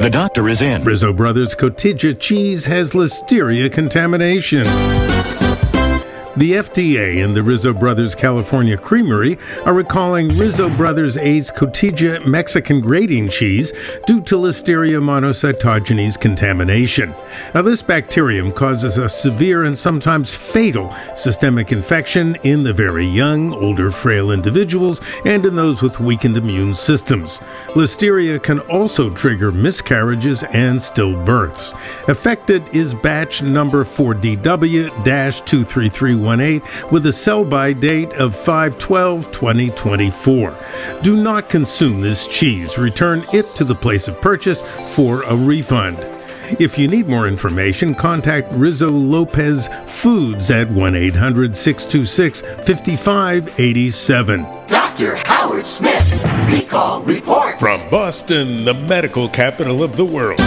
The doctor is in. Rizo Brothers Cotija cheese has listeria contamination. The FDA and the Rizo Brothers California Creamery are recalling Rizo Brothers A's Cotija Mexican grating cheese due to Listeria monocytogenes contamination. Now, this bacterium causes a severe and sometimes fatal systemic infection in the very young, older, frail individuals and in those with weakened immune systems. Listeria can also trigger miscarriages and stillbirths. Affected is batch number 4DW 23318 with a sell by date of 512 2024. Do not consume this cheese. Return it to the place of purchase for a refund. If you need more information, contact Rizo Lopez Foods at 1 800 626 5587. Dr. Howard Smith, recall report. From Boston, the medical capital of the world.